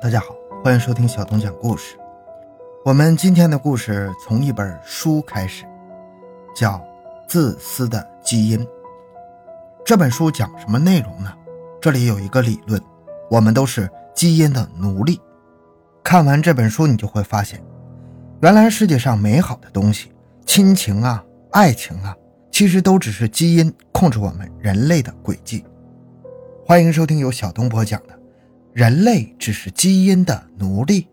大家好，欢迎收听小东讲故事。我们今天的故事从一本书开始，叫《自私的基因》。这本书讲什么内容呢？这里有一个理论：我们都是基因的奴隶。看完这本书，你就会发现，原来世界上美好的东西，亲情啊、爱情啊，其实都只是基因控制我们人类的轨迹。欢迎收听由小东播讲的。人类只是基因的奴隶。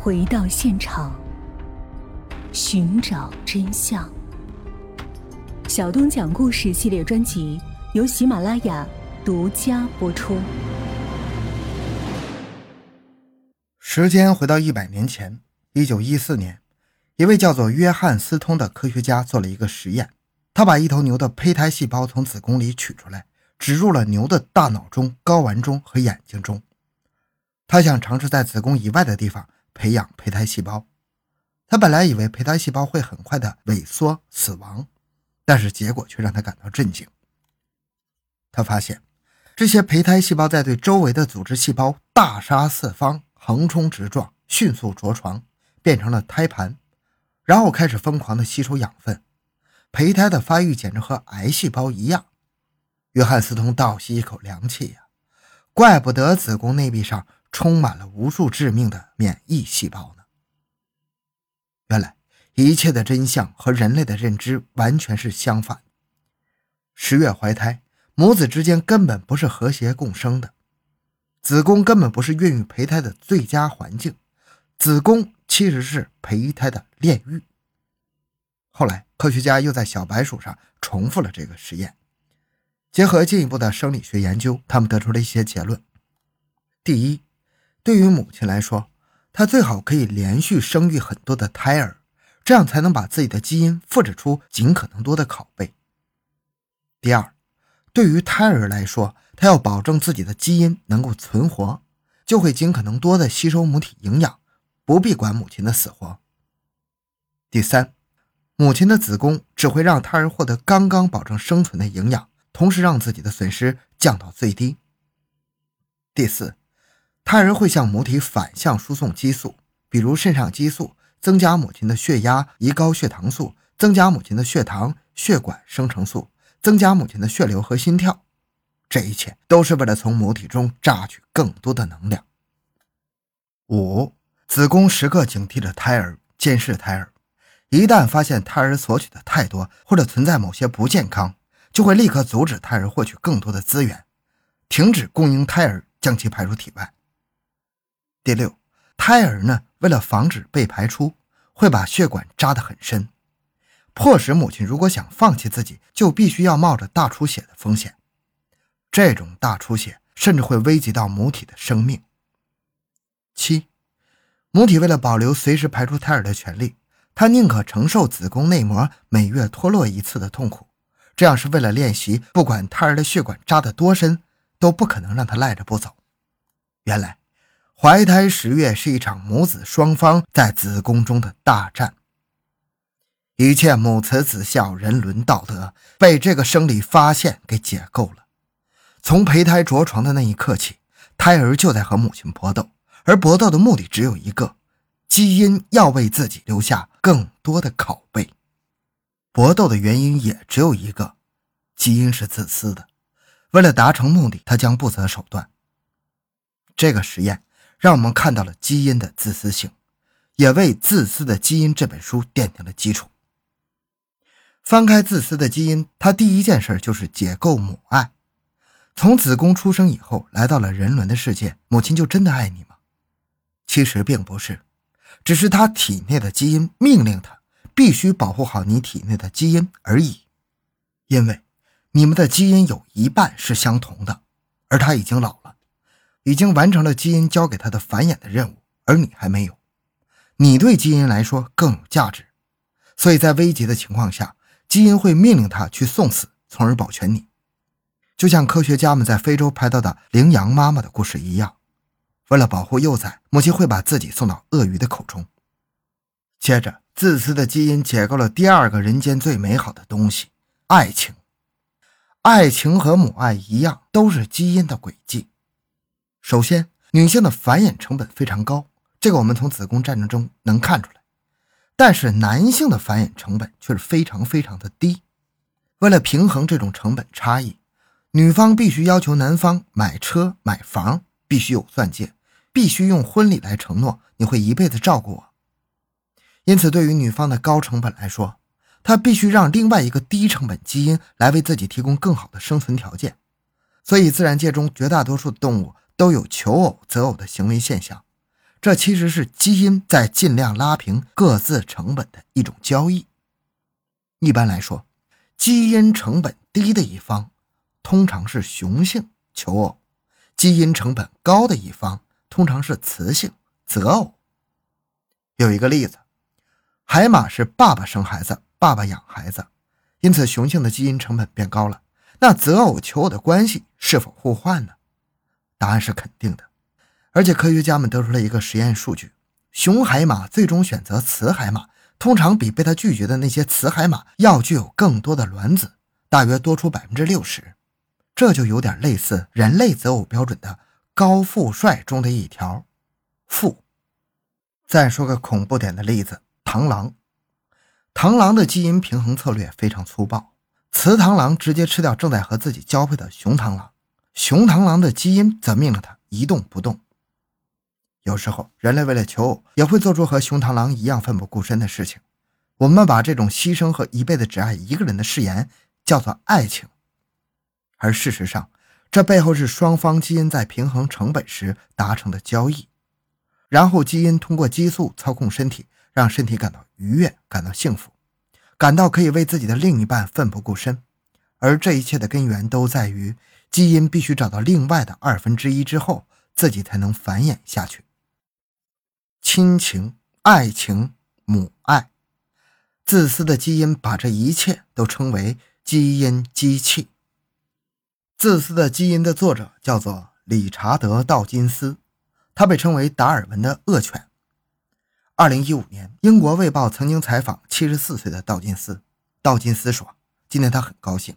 回到现场，寻找真相。小东讲故事系列专辑由喜马拉雅独家播出。时间回到一百年前，一九一四年，一位叫做约翰斯通的科学家做了一个实验，他把一头牛的胚胎细胞从子宫里取出来。植入了牛的大脑中、睾丸中和眼睛中。他想尝试在子宫以外的地方培养胚胎细胞。他本来以为胚胎细胞会很快的萎缩死亡，但是结果却让他感到震惊。他发现这些胚胎细胞在对周围的组织细胞大杀四方、横冲直撞、迅速着床，变成了胎盘，然后开始疯狂的吸收养分。胚胎的发育简直和癌细胞一样。约翰斯通倒吸一口凉气呀，怪不得子宫内壁上充满了无数致命的免疫细胞呢。原来一切的真相和人类的认知完全是相反。十月怀胎，母子之间根本不是和谐共生的，子宫根本不是孕育胚胎的最佳环境，子宫其实是胚胎的炼狱。后来，科学家又在小白鼠上重复了这个实验。结合进一步的生理学研究，他们得出了一些结论。第一，对于母亲来说，她最好可以连续生育很多的胎儿，这样才能把自己的基因复制出尽可能多的拷贝。第二，对于胎儿来说，他要保证自己的基因能够存活，就会尽可能多的吸收母体营养，不必管母亲的死活。第三，母亲的子宫只会让胎儿获得刚刚保证生存的营养。同时让自己的损失降到最低。第四，胎儿会向母体反向输送激素，比如肾上激素，增加母亲的血压，胰高血糖素，增加母亲的血糖、血管生成素，增加母亲的血流和心跳。这一切都是为了从母体中榨取更多的能量。五，子宫时刻警惕着胎儿，监视胎儿，一旦发现胎儿索取的太多，或者存在某些不健康。就会立刻阻止胎儿获取更多的资源，停止供应胎儿，将其排出体外。第六，胎儿呢，为了防止被排出，会把血管扎得很深，迫使母亲如果想放弃自己，就必须要冒着大出血的风险。这种大出血甚至会危及到母体的生命。七，母体为了保留随时排出胎儿的权利，她宁可承受子宫内膜每月脱落一次的痛苦。这样是为了练习，不管胎儿的血管扎得多深，都不可能让他赖着不走。原来，怀胎十月是一场母子双方在子宫中的大战。一切母慈子孝、人伦道德被这个生理发现给解构了。从胚胎着床的那一刻起，胎儿就在和母亲搏斗，而搏斗的目的只有一个：基因要为自己留下更多的拷贝。搏斗的原因也只有一个：基因是自私的，为了达成目的，他将不择手段。这个实验让我们看到了基因的自私性，也为《自私的基因》这本书奠定了基础。翻开《自私的基因》，他第一件事就是解构母爱。从子宫出生以后，来到了人伦的世界，母亲就真的爱你吗？其实并不是，只是他体内的基因命令他。必须保护好你体内的基因而已，因为你们的基因有一半是相同的，而他已经老了，已经完成了基因交给他的繁衍的任务，而你还没有。你对基因来说更有价值，所以在危急的情况下，基因会命令他去送死，从而保全你。就像科学家们在非洲拍到的羚羊妈妈的故事一样，为了保护幼崽，母亲会把自己送到鳄鱼的口中。接着。自私的基因解构了第二个人间最美好的东西——爱情。爱情和母爱一样，都是基因的轨迹。首先，女性的繁衍成本非常高，这个我们从子宫战争中能看出来。但是男性的繁衍成本却是非常非常的低。为了平衡这种成本差异，女方必须要求男方买车买房，必须有钻戒，必须用婚礼来承诺你会一辈子照顾我。因此，对于女方的高成本来说，她必须让另外一个低成本基因来为自己提供更好的生存条件。所以，自然界中绝大多数动物都有求偶择偶的行为现象。这其实是基因在尽量拉平各自成本的一种交易。一般来说，基因成本低的一方通常是雄性求偶，基因成本高的一方通常是雌性择偶。有一个例子，海马是爸爸生孩子，爸爸养孩子，因此雄性的基因成本变高了。那择偶求偶的关系是否互换呢？答案是肯定的。而且科学家们得出了一个实验数据：雄海马最终选择雌海马，通常比被他拒绝的那些雌海马要具有更多的卵子，大约多出百分之六十。这就有点类似人类择偶标准的高富帅中的一条“富”。再说个恐怖点的例子：螳螂。螳螂的基因平衡策略非常粗暴，雌螳螂直接吃掉正在和自己交配的雄螳螂，雄螳螂的基因则命令它一动不动。有时候，人类为了求偶，也会做出和雄螳螂一样奋不顾身的事情。我们把这种牺牲和一辈子只爱一个人的誓言叫做爱情，而事实上，这背后是双方基因在平衡成本时达成的交易。然后，基因通过激素操控身体，让身体感到愉悦，感到幸福，感到可以为自己的另一半奋不顾身。而这一切的根源都在于基因必须找到另外的二分之一之后，自己才能繁衍下去。亲情、爱情、母爱，自私的基因把这一切都称为基因机器。《自私的基因》的作者叫做理查德·道金斯，他被称为达尔文的恶犬。二零一五年，英国《卫报》曾经采访七十四岁的道金斯，道金斯说：“今天他很高兴，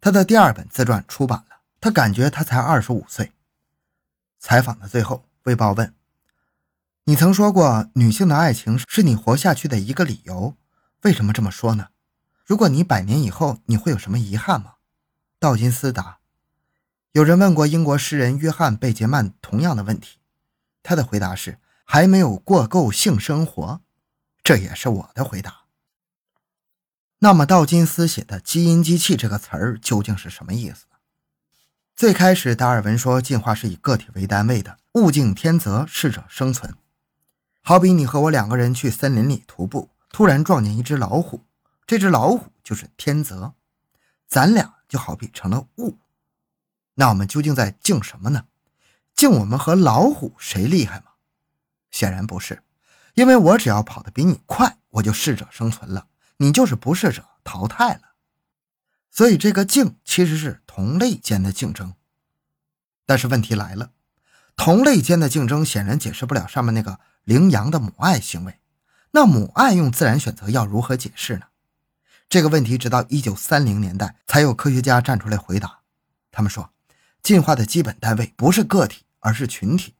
他的第二本自传出版了。他感觉他才二十五岁。”采访的最后，《卫报》问。你曾说过，女性的爱情是你活下去的一个理由。为什么这么说呢？如果你百年以后，你会有什么遗憾吗？道金斯答。有人问过英国诗人约翰·贝杰曼同样的问题，他的回答是：还没有过够性生活。这也是我的回答。那么，道金斯写的“基因机器”这个词儿究竟是什么意思？最开始，达尔文说进化是以个体为单位的，物竞天择，适者生存。好比你和我两个人去森林里徒步，突然撞见一只老虎，这只老虎就是天择，咱俩就好比成了物。那我们究竟在竞什么呢？竞我们和老虎谁厉害吗？显然不是，因为我只要跑得比你快，我就适者生存了，你就是不适者淘汰了。所以这个竞其实是同类间的竞争。但是问题来了，同类间的竞争显然解释不了上面那个。羚羊的母爱行为，那母爱用自然选择要如何解释呢？这个问题直到一九三零年代才有科学家站出来回答。他们说，进化的基本单位不是个体，而是群体，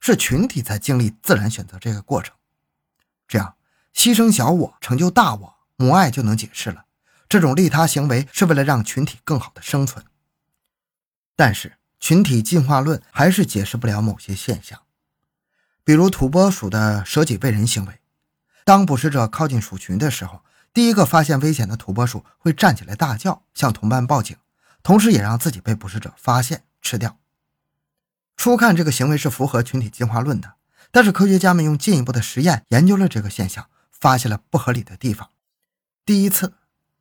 是群体在经历自然选择这个过程。这样，牺牲小我成就大我，母爱就能解释了。这种利他行为是为了让群体更好的生存。但是，群体进化论还是解释不了某些现象。比如土拨鼠的舍己为人行为，当捕食者靠近鼠群的时候，第一个发现危险的土拨鼠会站起来大叫，向同伴报警，同时也让自己被捕食者发现吃掉。初看这个行为是符合群体进化论的，但是科学家们用进一步的实验研究了这个现象，发现了不合理的地方。第一次，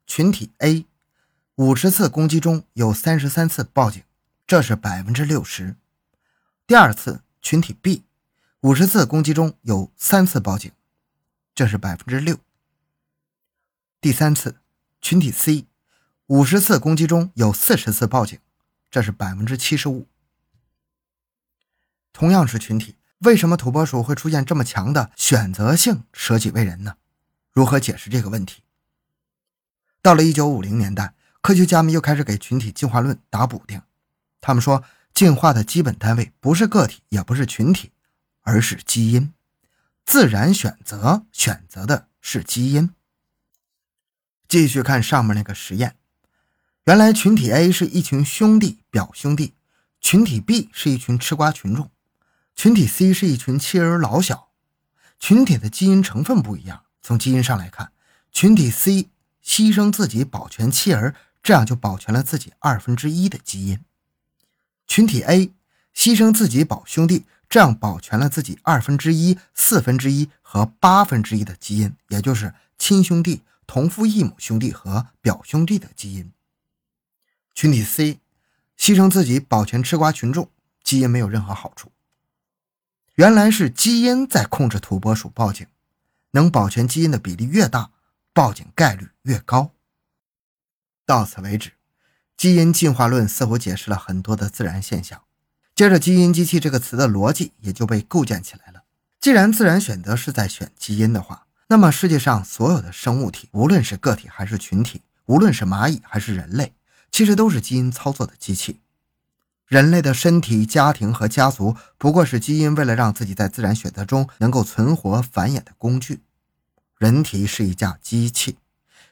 群体 A 五十次攻击中有三十三次报警，这是百分之六十。第二次，群体 B。五十次攻击中有三次报警，这是百分之六。第三次，群体 C，五十次攻击中有四十次报警，这是百分之七十五。同样是群体，为什么土拨鼠会出现这么强的选择性舍己为人呢？如何解释这个问题？到了一九五零年代，科学家们又开始给群体进化论打补丁，他们说。进化的基本单位不是个体，也不是群体，而是基因。自然选择选择的是基因。继续看上面那个实验，原来群体 A 是一群兄弟表兄弟，群体 B 是一群吃瓜群众，群体 C 是一群妻儿老小。群体的基因成分不一样，从基因上来看，群体 C 牺牲自己保全妻儿，这样就保全了自己二分之一的基因。群体 A 牺牲自己保兄弟，这样保全了自己二分之一、四分之一和八分之一的基因，也就是亲兄弟、同父异母兄弟和表兄弟的基因。群体 C 牺牲自己保全吃瓜群众，基因没有任何好处。原来是基因在控制土拨鼠报警，能保全基因的比例越大，报警概率越高。到此为止。基因进化论似乎解释了很多的自然现象，接着“基因机器”这个词的逻辑也就被构建起来了。既然自然选择是在选基因的话，那么世界上所有的生物体，无论是个体还是群体，无论是蚂蚁还是人类，其实都是基因操作的机器。人类的身体、家庭和家族不过是基因为了让自己在自然选择中能够存活繁衍的工具。人体是一架机器，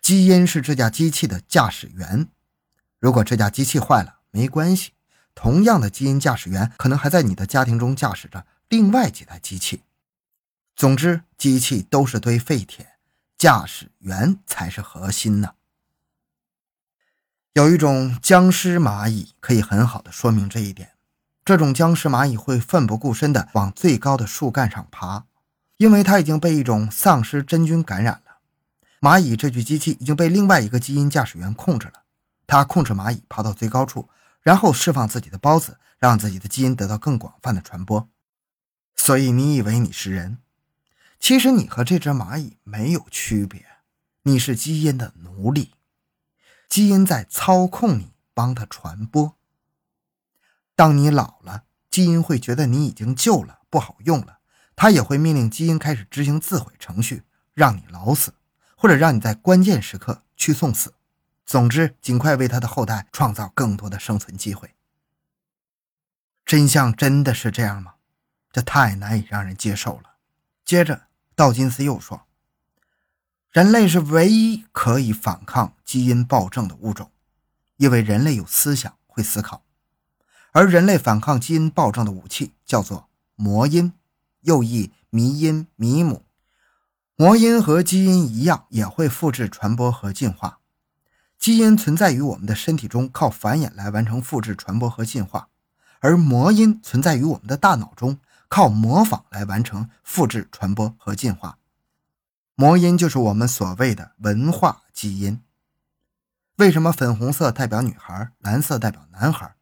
基因是这架机器的驾驶员。如果这架机器坏了，没关系，同样的基因驾驶员可能还在你的家庭中驾驶着另外几台机器。总之，机器都是堆废铁，驾驶员才是核心呢。有一种僵尸蚂蚁可以很好的说明这一点。这种僵尸蚂蚁会奋不顾身地往最高的树干上爬，因为它已经被一种丧尸真菌感染了。蚂蚁这具机器已经被另外一个基因驾驶员控制了。他控制蚂蚁爬到最高处，然后释放自己的孢子，让自己的基因得到更广泛的传播。所以你以为你是人，其实你和这只蚂蚁没有区别，你是基因的奴隶，基因在操控你，帮他传播。当你老了，基因会觉得你已经旧了，不好用了，他也会命令基因开始执行自毁程序，让你老死，或者让你在关键时刻去送死。总之，尽快为他的后代创造更多的生存机会。真相真的是这样吗？这太难以让人接受了。接着，道金斯又说：“人类是唯一可以反抗基因暴政的物种，因为人类有思想，会思考。而人类反抗基因暴政的武器叫做魔音，又译迷音、迷母。魔音和基因一样，也会复制、传播和进化。”基因存在于我们的身体中，靠繁衍来完成复制、传播和进化；而魔音存在于我们的大脑中，靠模仿来完成复制、传播和进化。魔音就是我们所谓的文化基因。为什么粉红色代表女孩，蓝色代表男孩？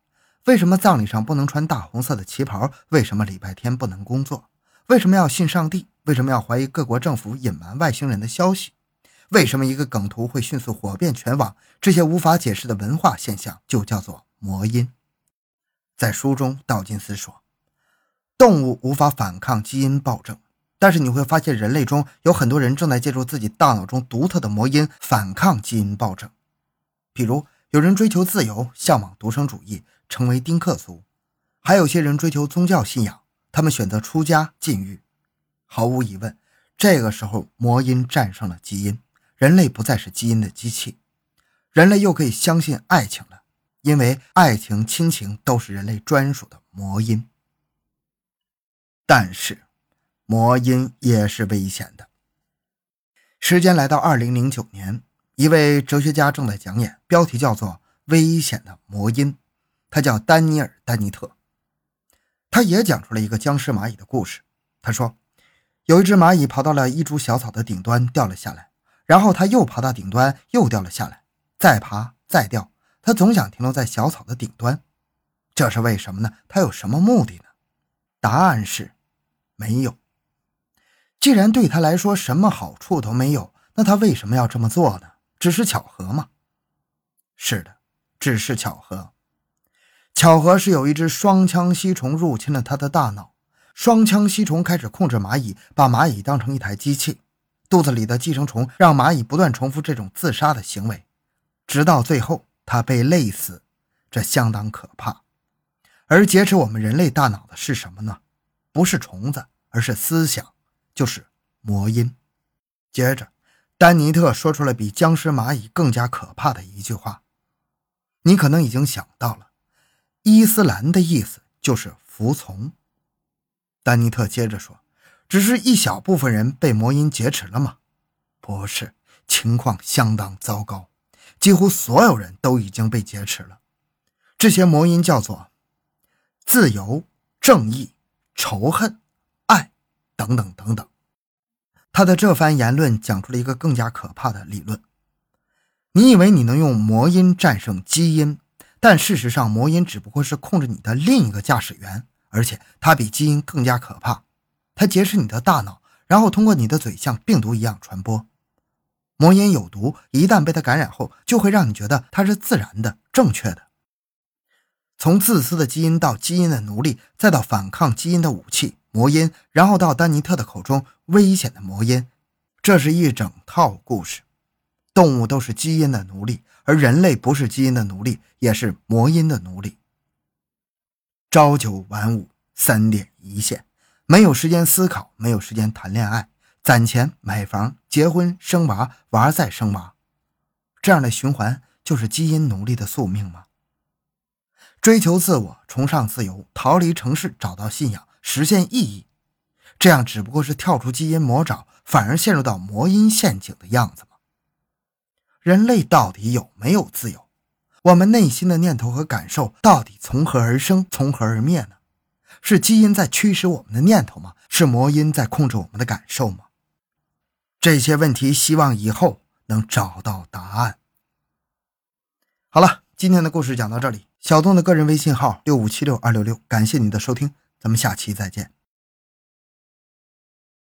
为什么葬礼上不能穿大红色的旗袍？为什么礼拜天不能工作？为什么要信上帝？为什么要怀疑各国政府隐瞒外星人的消息？为什么一个梗图会迅速火遍全网？这些无法解释的文化现象就叫做魔音。在书中，道金斯说，动物无法反抗基因暴政，但是你会发现人类中有很多人正在借助自己大脑中独特的魔音反抗基因暴政。比如，有人追求自由，向往独生主义，成为丁克族；还有些人追求宗教信仰，他们选择出家禁欲。毫无疑问，这个时候魔音战胜了基因。人类不再是基因的机器，人类又可以相信爱情了，因为爱情、亲情都是人类专属的魔音。但是，魔音也是危险的。时间来到二零零九年，一位哲学家正在讲演，标题叫做《危险的魔音》，他叫丹尼尔·丹尼特，他也讲出了一个僵尸蚂蚁的故事。他说，有一只蚂蚁爬到了一株小草的顶端，掉了下来。然后它又爬到顶端，又掉了下来，再爬，再掉。它总想停留在小草的顶端，这是为什么呢？他有什么目的呢？答案是，没有。既然对他来说什么好处都没有，那他为什么要这么做呢？只是巧合吗？是的，只是巧合。巧合是有一只双枪吸虫入侵了他的大脑，双枪吸虫开始控制蚂蚁，把蚂蚁当成一台机器。肚子里的寄生虫让蚂蚁不断重复这种自杀的行为，直到最后它被累死，这相当可怕。而劫持我们人类大脑的是什么呢？不是虫子，而是思想，就是魔音。接着，丹尼特说出了比僵尸蚂蚁更加可怕的一句话。你可能已经想到了，伊斯兰的意思就是服从。丹尼特接着说：“只是一小部分人被魔音劫持了吗？不是，情况相当糟糕，几乎所有人都已经被劫持了。这些魔音叫做自由、正义、仇恨、等等等等。”他的这番言论讲出了一个更加可怕的理论：你以为你能用魔音战胜基因，但事实上，魔音只不过是控制你的另一个驾驶员，而且它比基因更加可怕。它劫持你的大脑，然后通过你的嘴像病毒一样传播。魔音有毒，一旦被它感染后，就会让你觉得它是自然的、正确的。从自私的基因到基因的奴隶，再到反抗基因的武器。魔音，然后到丹尼特的口中，危险的魔音，这是一整套故事。动物都是基因的奴隶，而人类不是基因的奴隶，也是魔音的奴隶。朝九晚五，三点一线，没有时间思考，没有时间谈恋爱，攒钱买房、结婚、生娃，娃再生娃，这样的循环就是基因奴隶的宿命吗？追求自我，崇尚自由，逃离城市，找到信仰。实现意义，这样只不过是跳出基因魔爪，反而陷入到魔音陷阱的样子吗？人类到底有没有自由？我们内心的念头和感受到底从何而生，从何而灭呢？是基因在驱使我们的念头吗？是魔音在控制我们的感受吗？这些问题，希望以后能找到答案。好了，今天的故事讲到这里。小东的个人微信号六五七六二六六，感谢你的收听。咱们下期再见。